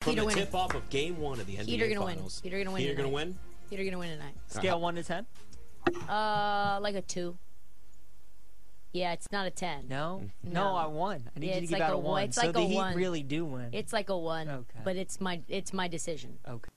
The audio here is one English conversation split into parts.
From Heater the winning. tip off of Game One of the NBA Heater gonna win. Finals. Heater gonna win Heater gonna tonight. win. Heater gonna win tonight. Scale one to ten. Uh, like a two. Yeah, it's not a ten. No, no, No. I won. I need Yeah, you to it's give like out a a one- one. it's so like the a Heat one. really do win. It's like a one. Okay. But it's my it's my decision. okay.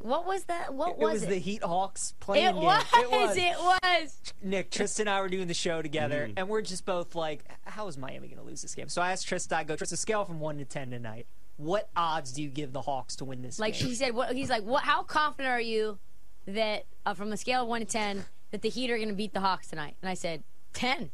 What was that? What It was was it? the Heat Hawks playing it game. was. It was. It was. Nick, Trysta and I were doing the show together, Mm-hmm. and we're just both like, "How is Miami going to lose this game?" So I asked Trysta, "I go, Trysta, scale from one to ten tonight. What odds do you give the Hawks to win this Like game?" she said, what he's like. What? How confident are you that uh, from a scale of one to ten that the Heat are going to beat the Hawks tonight? And I said ten.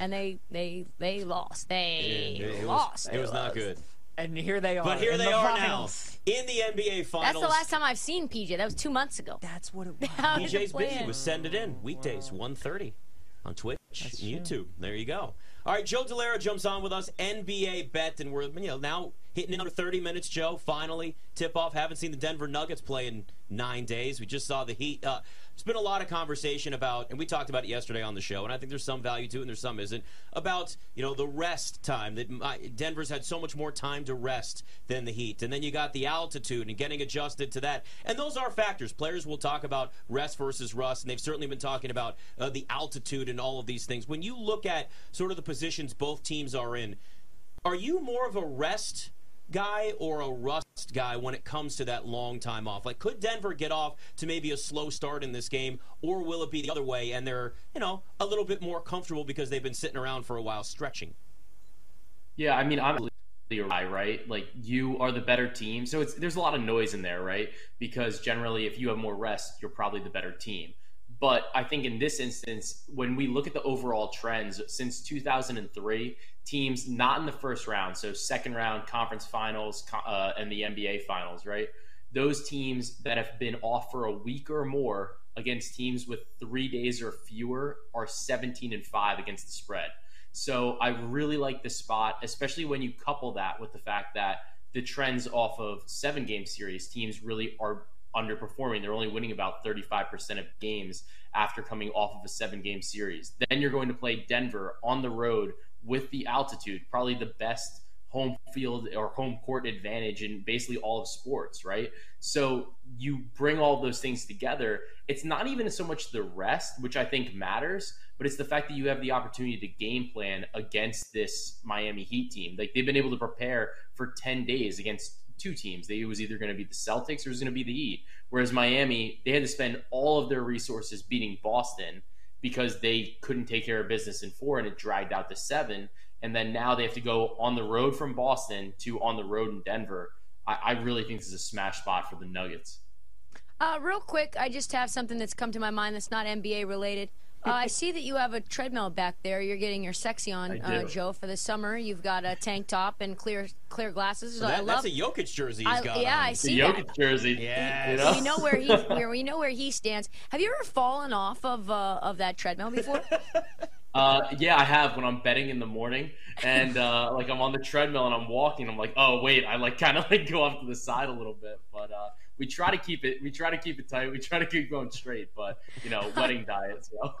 And they they they lost. They Yeah, it was- lost. It was not good. and here they are. But here they the are now in the NBA Finals. That's the last time I've seen PJ. That was two months ago. That's what it was. How is it PJ's busy Was with Send It In weekdays, 1.30 on Twitch and YouTube. There you go. All right, Joe Dellera jumps on with us, NBA bet, and we're you know now hitting another 30 minutes. Joe, finally tip off. Haven't seen the Denver Nuggets play in nine days. We just saw the Heat. Uh, there's been a lot of conversation about, and we talked about it yesterday on the show, and I think there's some value to it, and there's some isn't about you know the rest time that Denver's had so much more time to rest than the Heat, and then you got the altitude and getting adjusted to that, and those are factors. Players will talk about rest versus rust, and they've certainly been talking about uh, the altitude and all of these things. When you look at sort of the positions both teams are in, are you more of a rest guy or a rust guy when it comes to that long time off? Like, could Denver get off to maybe a slow start in this game, or will it be the other way and they're, you know, a little bit more comfortable because they've been sitting around for a while stretching? Yeah, I mean, I'm right, right? Like you are the better team, so it's there's a lot of noise in there, right? Because generally, if you have more rest, you're probably the better team. But I think in this instance, when we look at the overall trends since 2003, teams not in the first round, so second round, conference finals, uh, and the NBA finals, right? Those teams that have been off for a week or more against teams with three days or fewer are 17 and five against the spread. So I really like this spot, especially when you couple that with the fact that the trends off of seven game series teams really are underperforming. They're only winning about 35% of games after coming off of a seven game series. Then you're going to play Denver on the road with the altitude, probably the best home field or home court advantage in basically all of sports, right? So you bring all those things together. It's not even so much the rest, which I think matters, but it's the fact that you have the opportunity to game plan against this Miami Heat team. Like they've been able to prepare for 10 days against two teams. They, it was either going to be the Celtics or it was going to be the Heat. Whereas Miami, they had to spend all of their resources beating Boston because they couldn't take care of business in four and it dragged out to seven. And then now they have to go on the road from Boston to on the road in Denver. I, I really think this is a smash spot for the Nuggets. Uh, real quick, I just have something that's come to my mind that's not NBA related. Uh, I see that you have a treadmill back there. You're getting your sexy on, uh. Joe, for the summer. You've got a tank top and clear clear glasses. I That- love. that's a Jokic jersey he's I- got yeah, on. I The see that. Jokic jersey. Yes. You know? We know where he where we know where he stands. Have you ever fallen off of uh, of that treadmill before? Uh, yeah, I have when I'm betting in the morning, and uh, like I'm on the treadmill and I'm walking. I'm like, oh wait, I like kind of like go off to the side a little bit, but uh, we try to keep it. We try to keep it tight. We try to keep going straight, but you know, wedding diet. So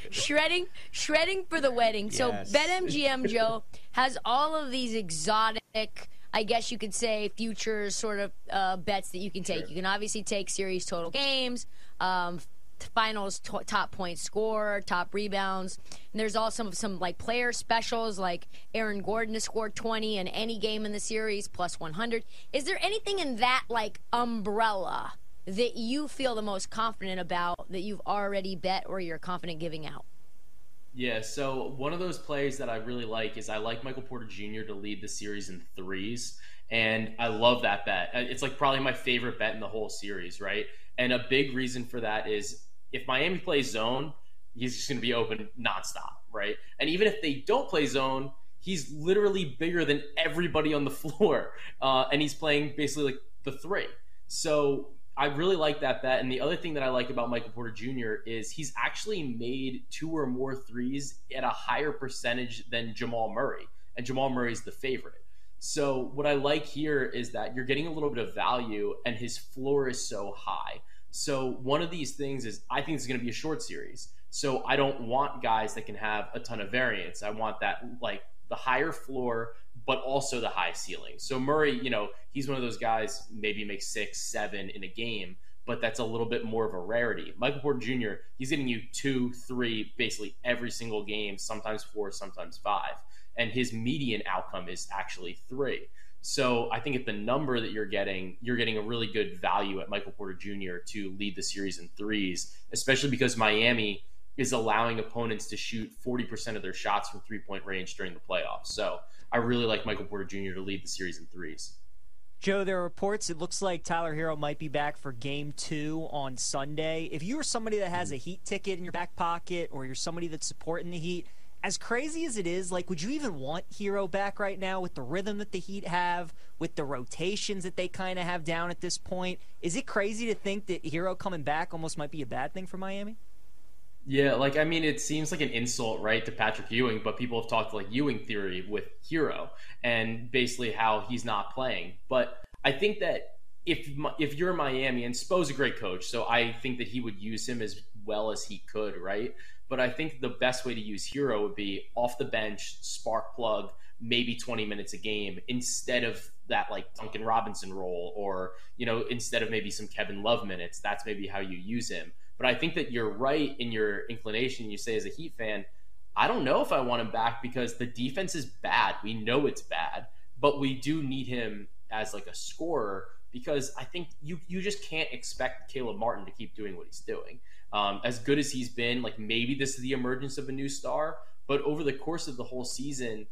shredding, shredding for the wedding. So Yes. BetMGM Joe has all of these exotic, I guess you could say, futures sort of uh, bets that you can take. Sure. You can obviously take series total games, um, finals to- top point score, top rebounds. And there's also some, some like player specials, like Aaron Gordon to score 20 in any game in the series plus 100. Is there anything in that like umbrella? That you feel the most confident about that you've already bet or you're confident giving out? yeah. So one of those plays that I really like is I like Michael Porter Jr. to lead the series in threes, and I love that bet. Uh, It's like probably my favorite bet in the whole series, right? And a big reason for that is if Miami plays zone, he's just going to be open nonstop, right? And even if they don't play zone, he's literally bigger than everybody on the floor, uh, and he's playing basically like the three. So I really like that bet. And the other thing that I like about Michael Porter Jr. is he's actually made two or more threes at a higher percentage than Jamal Murray, and Jamal Murray's the favorite. So what I like here is that you're getting a little bit of value, and his floor is so high. So one of these things is I think it's going to be a short series. So I don't want guys that can have a ton of variance. I want that like the higher floor, but also the high ceiling. So Murray, you know, he's one of those guys maybe makes six, seven in a game, but that's a little bit more of a rarity. Michael Porter Jr., he's getting you two, three, basically every single game, sometimes four, sometimes five. And his median outcome is actually three. So I think at the number that you're getting, you're getting a really good value at Michael Porter Jr. to lead the series in threes, especially because Miami is allowing opponents to shoot 40% of their shots from three point range during the playoffs. So I really like Michael Porter Jr. to lead the series in threes. Joe, there are reports it looks like Tyler Herro might be back for game two on Sunday. If you are somebody that has mm-hmm. a Heat ticket in your back pocket or you're somebody that's supporting the Heat, as crazy as it is, like, would you even want Herro back right now with the rhythm that the Heat have, with the rotations that they kind of have down at this point? Is it crazy to think that Herro coming back almost might be a bad thing for Miami? Yeah, like I mean, it seems like an insult, right, to Patrick Ewing, but people have talked like Ewing theory with Herro and basically how he's not playing. But I think that if if you're Miami and Spo's a great coach, so I think that he would use him as well as he could, right? But I think the best way to use Herro would be off the bench, spark plug, maybe 20 minutes a game instead of that like Duncan Robinson role or, you know, instead of maybe some Kevin Love minutes. That's maybe how you use him. But I think that you're right in your inclination. You say as a Heat fan, I don't know if I want him back because the defense is bad. We know it's bad, but we do need him as like a scorer because I think you you just can't expect Caleb Martin to keep doing what he's doing. Um, as good as he's been, like maybe this is the emergence of a new star, but over the course of the whole season,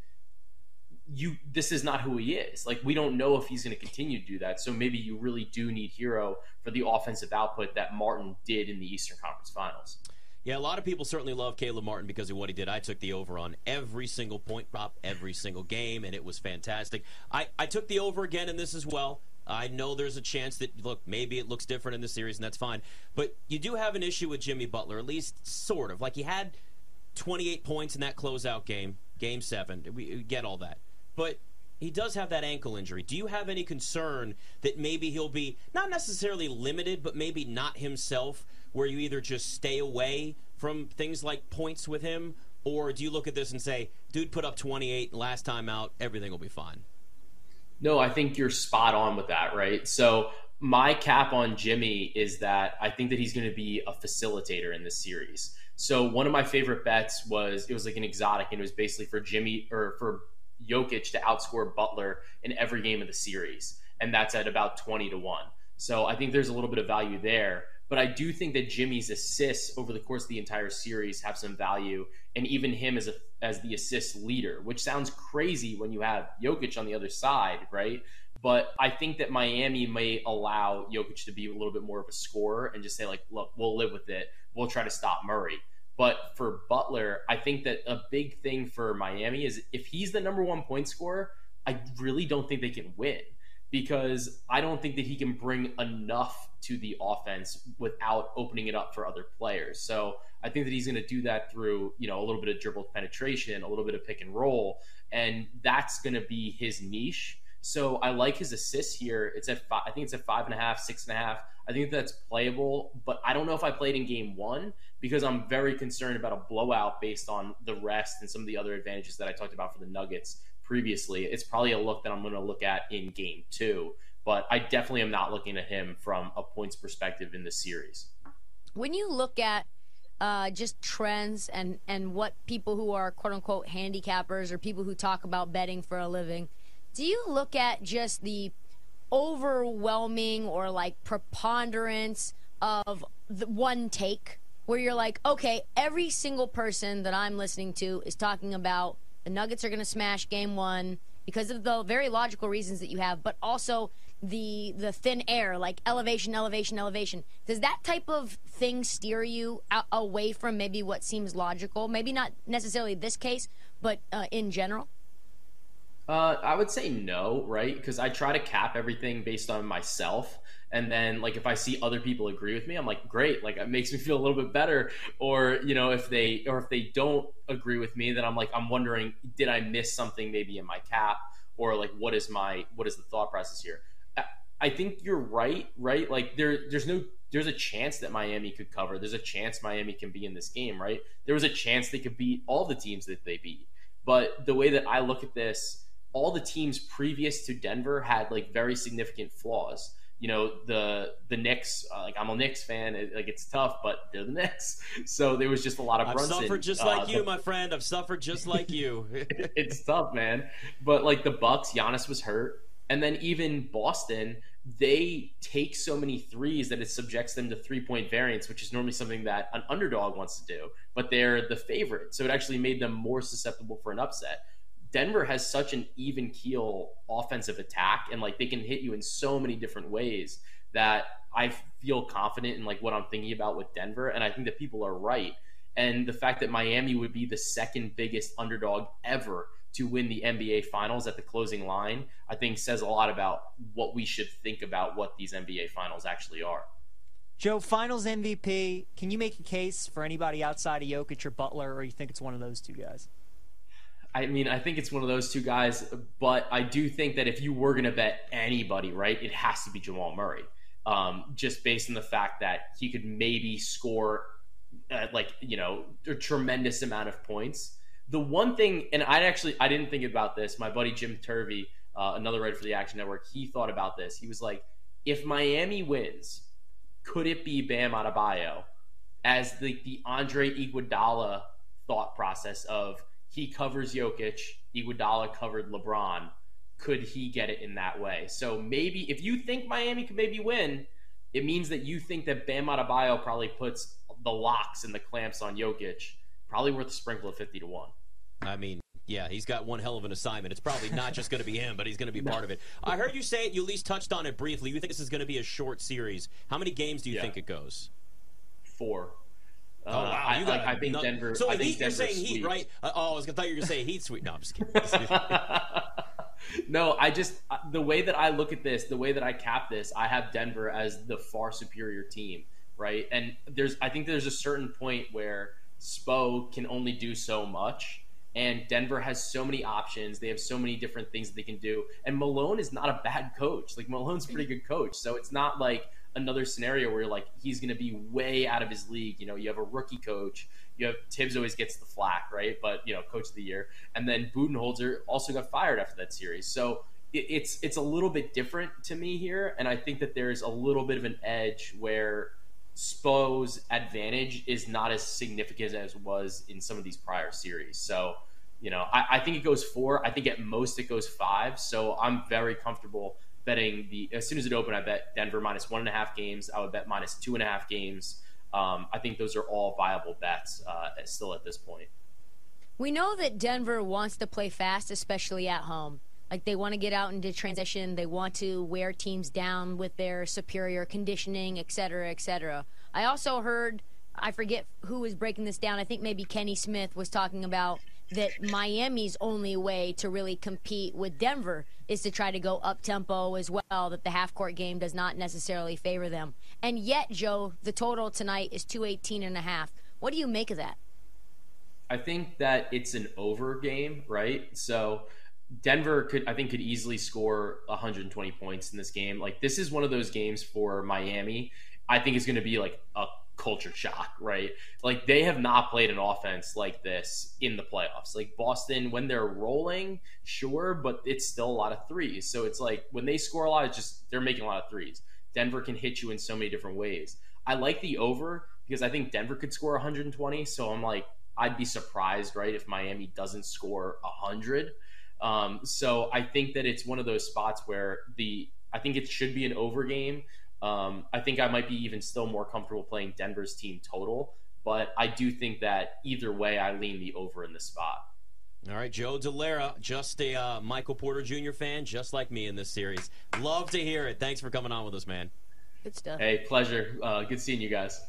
you this is not who he is. Like we don't know if he's going to continue to do that. So maybe you really do need Herro for the offensive output that Martin did in the Eastern Conference Finals. Yeah, a lot of people certainly love Caleb Martin because of what he did. I took the over on every single point prop, every single game, and it was fantastic. I, I took the over again in this as well. I know there's a chance that, look, maybe it looks different in the series, and that's fine. But you do have an issue with Jimmy Butler, at least sort of. Like he had 28 points in that closeout game, game seven. We get all that but he does have that ankle injury. Do you have any concern that maybe he'll be not necessarily limited, but maybe not himself, where you either just stay away from things like points with him, or do you look at this and say, dude put up 28 last time out, everything will be fine? No, I think you're spot on with that, right? So my cap on Jimmy is that I think that he's going to be a facilitator in this series. So one of my favorite bets was it was like an exotic, and it was basically for Jimmy or for Jokic to outscore Butler in every game of the series, and that's at about 20 to 1. So I think there's a little bit of value there. But I do think that Jimmy's assists over the course of the entire series have some value, and even him as a as the assist leader, which sounds crazy when you have Jokic on the other side, right? But I think that Miami may allow Jokic to be a little bit more of a scorer and just say like, look, we'll live with it. We'll try to stop Murray. But for Butler, I think that a big thing for Miami is if he's the number one point scorer, I really don't think they can win because I don't think that he can bring enough to the offense without opening it up for other players. So I think that he's going to do that through, you know, a little bit of dribble penetration, a little bit of pick and roll, and that's going to be his niche. So I like his assists here. It's at five, I think it's at five and a half, six and a half. I think that's playable, but I don't know if I played in game one because I'm very concerned about a blowout based on the rest and some of the other advantages that I talked about for the Nuggets previously. It's probably a look that I'm going to look at in game two, but I definitely am not looking at him from a points perspective in the series. When you look at uh, just trends and, and what people who are quote unquote handicappers or people who talk about betting for a living, do you look at just the overwhelming or like preponderance of the one take where you're like, okay, every single person that I'm listening to is talking about the Nuggets are going to smash game one because of the very logical reasons that you have, but also the the thin air, like elevation, elevation, elevation. Does that type of thing steer you a- away from maybe what seems logical? Maybe not necessarily this case, but uh, in general. Uh, I would say no, right? Because I try to cap everything based on myself. And then, like, if I see other people agree with me, I'm like, great. Like, it makes me feel a little bit better. Or, you know, if they or if they don't agree with me, then I'm like, I'm wondering, did I miss something maybe in my cap? Or like, what is my what is the thought process here? I think you're right, right? Like, there there's no there's a chance that Miami could cover. There's a chance Miami can be in this game, right? There was a chance they could beat all the teams that they beat. But the way that I look at this all the teams previous to Denver had like very significant flaws. You know, the the Knicks, uh, like I'm a Knicks fan, it, like it's tough, but they're the Knicks. So there was just a lot of I've Brunson. suffered just uh, like you, my friend. I've suffered just like you. it's tough, man. But like the Bucks, Giannis was hurt, and then even Boston, they take so many threes that it subjects them to three point variance, which is normally something that an underdog wants to do. But they're the favorite, so it actually made them more susceptible for an upset. Denver has such an even keel offensive attack, and like they can hit you in so many different ways that I feel confident in like what I'm thinking about with Denver, and I think that people are right. And the fact that Miami would be the second biggest underdog ever to win the NBA Finals at the closing line, I think says a lot about what we should think about what these NBA Finals actually are. Joe, Finals MVP. Can you make a case for anybody outside of Jokic or Butler, or you think it's one of those two guys? I mean, I think it's one of those two guys, but I do think that if you were going to bet anybody, right, it has to be Jamal Murray. Um, just based on the fact that he could maybe score, uh, like you know, a tremendous amount of points. The one thing, and I actually I didn't think about this. My buddy Jim Turvey, uh, another writer for the Action Network, he thought about this. He was like, if Miami wins, could it be Bam Adebayo as the the Andre Iguodala thought process of he covers Jokic, Iguodala covered LeBron. Could he get it in that way? So maybe if you think Miami could maybe win, it means that you think that Bam Adebayo probably puts the locks and the clamps on Jokic. Probably worth a sprinkle of fifty to one. I mean, yeah, he's got one hell of an assignment. It's probably not just going to be him, but he's going to be part of it. I heard you say it. You at least touched on it briefly. You think this is going to be a short series. How many games do you Yeah. think it goes? Four. Oh wow! I, you got like, I think no- Denver. So I think heat, you're saying heat, right? Uh, oh, I was gonna thought you were gonna say heat sweep. No, I'm just kidding. no, I just uh, the way that I look at this, the way that I cap this, I have Denver as the far superior team, right? And there's, I think there's a certain point where Spo can only do so much, and Denver has so many options. They have so many different things that they can do, and Malone is not a bad coach. Like Malone's a pretty good coach, so it's not like another scenario where like he's going to be way out of his league. You know, you have a rookie coach. You have Thibs always gets the flack, right? But you know, coach of the year, and then Budenholzer also got fired after that series. So it, it's it's a little bit different to me here, and I think that there's a little bit of an edge where Spo's advantage is not as significant as was in some of these prior series. So. You know, I, I think it goes four. I think at most it goes five. So I'm very comfortable betting the as soon as it opened, I bet Denver minus one and a half games. I would bet minus two and a half games. Um, I think those are all viable bets uh, still at this point. We know that Denver wants to play fast, especially at home. Like they want to get out into transition. They want to wear teams down with their superior conditioning, et cetera, et cetera. I also heard, I forget who was breaking this down. I think maybe Kenny Smith was talking about that Miami's only way to really compete with Denver is to try to go up tempo as well, that the half court game does not necessarily favor them. And yet, Joe, the total tonight is 218 and a half. What do you make of that? I think that it's an over game, right? So Denver could, I think, could easily score 120 points in this game. Like this is one of those games for Miami. I think is going to be like a culture shock, right? Like they have not played an offense like this in the playoffs. Like Boston, when they're rolling, sure, but it's still a lot of threes. So it's like when they score a lot, it's just they're making a lot of threes. Denver can hit you in so many different ways. I like the over because I think Denver could score 120. So I'm like, I'd be surprised, right, if Miami doesn't score 100. Um, so I think that it's one of those spots where the I think it should be an over game. Um, I think I might be even still more comfortable playing Denver's team total, but I do think that either way, I lean the over in this spot. All right, Joe Dellera, just a uh, Michael Porter Jr. fan, just like me in this series. Love to hear it. Thanks for coming on with us, man. Good stuff. Hey, pleasure. Uh, good seeing you guys.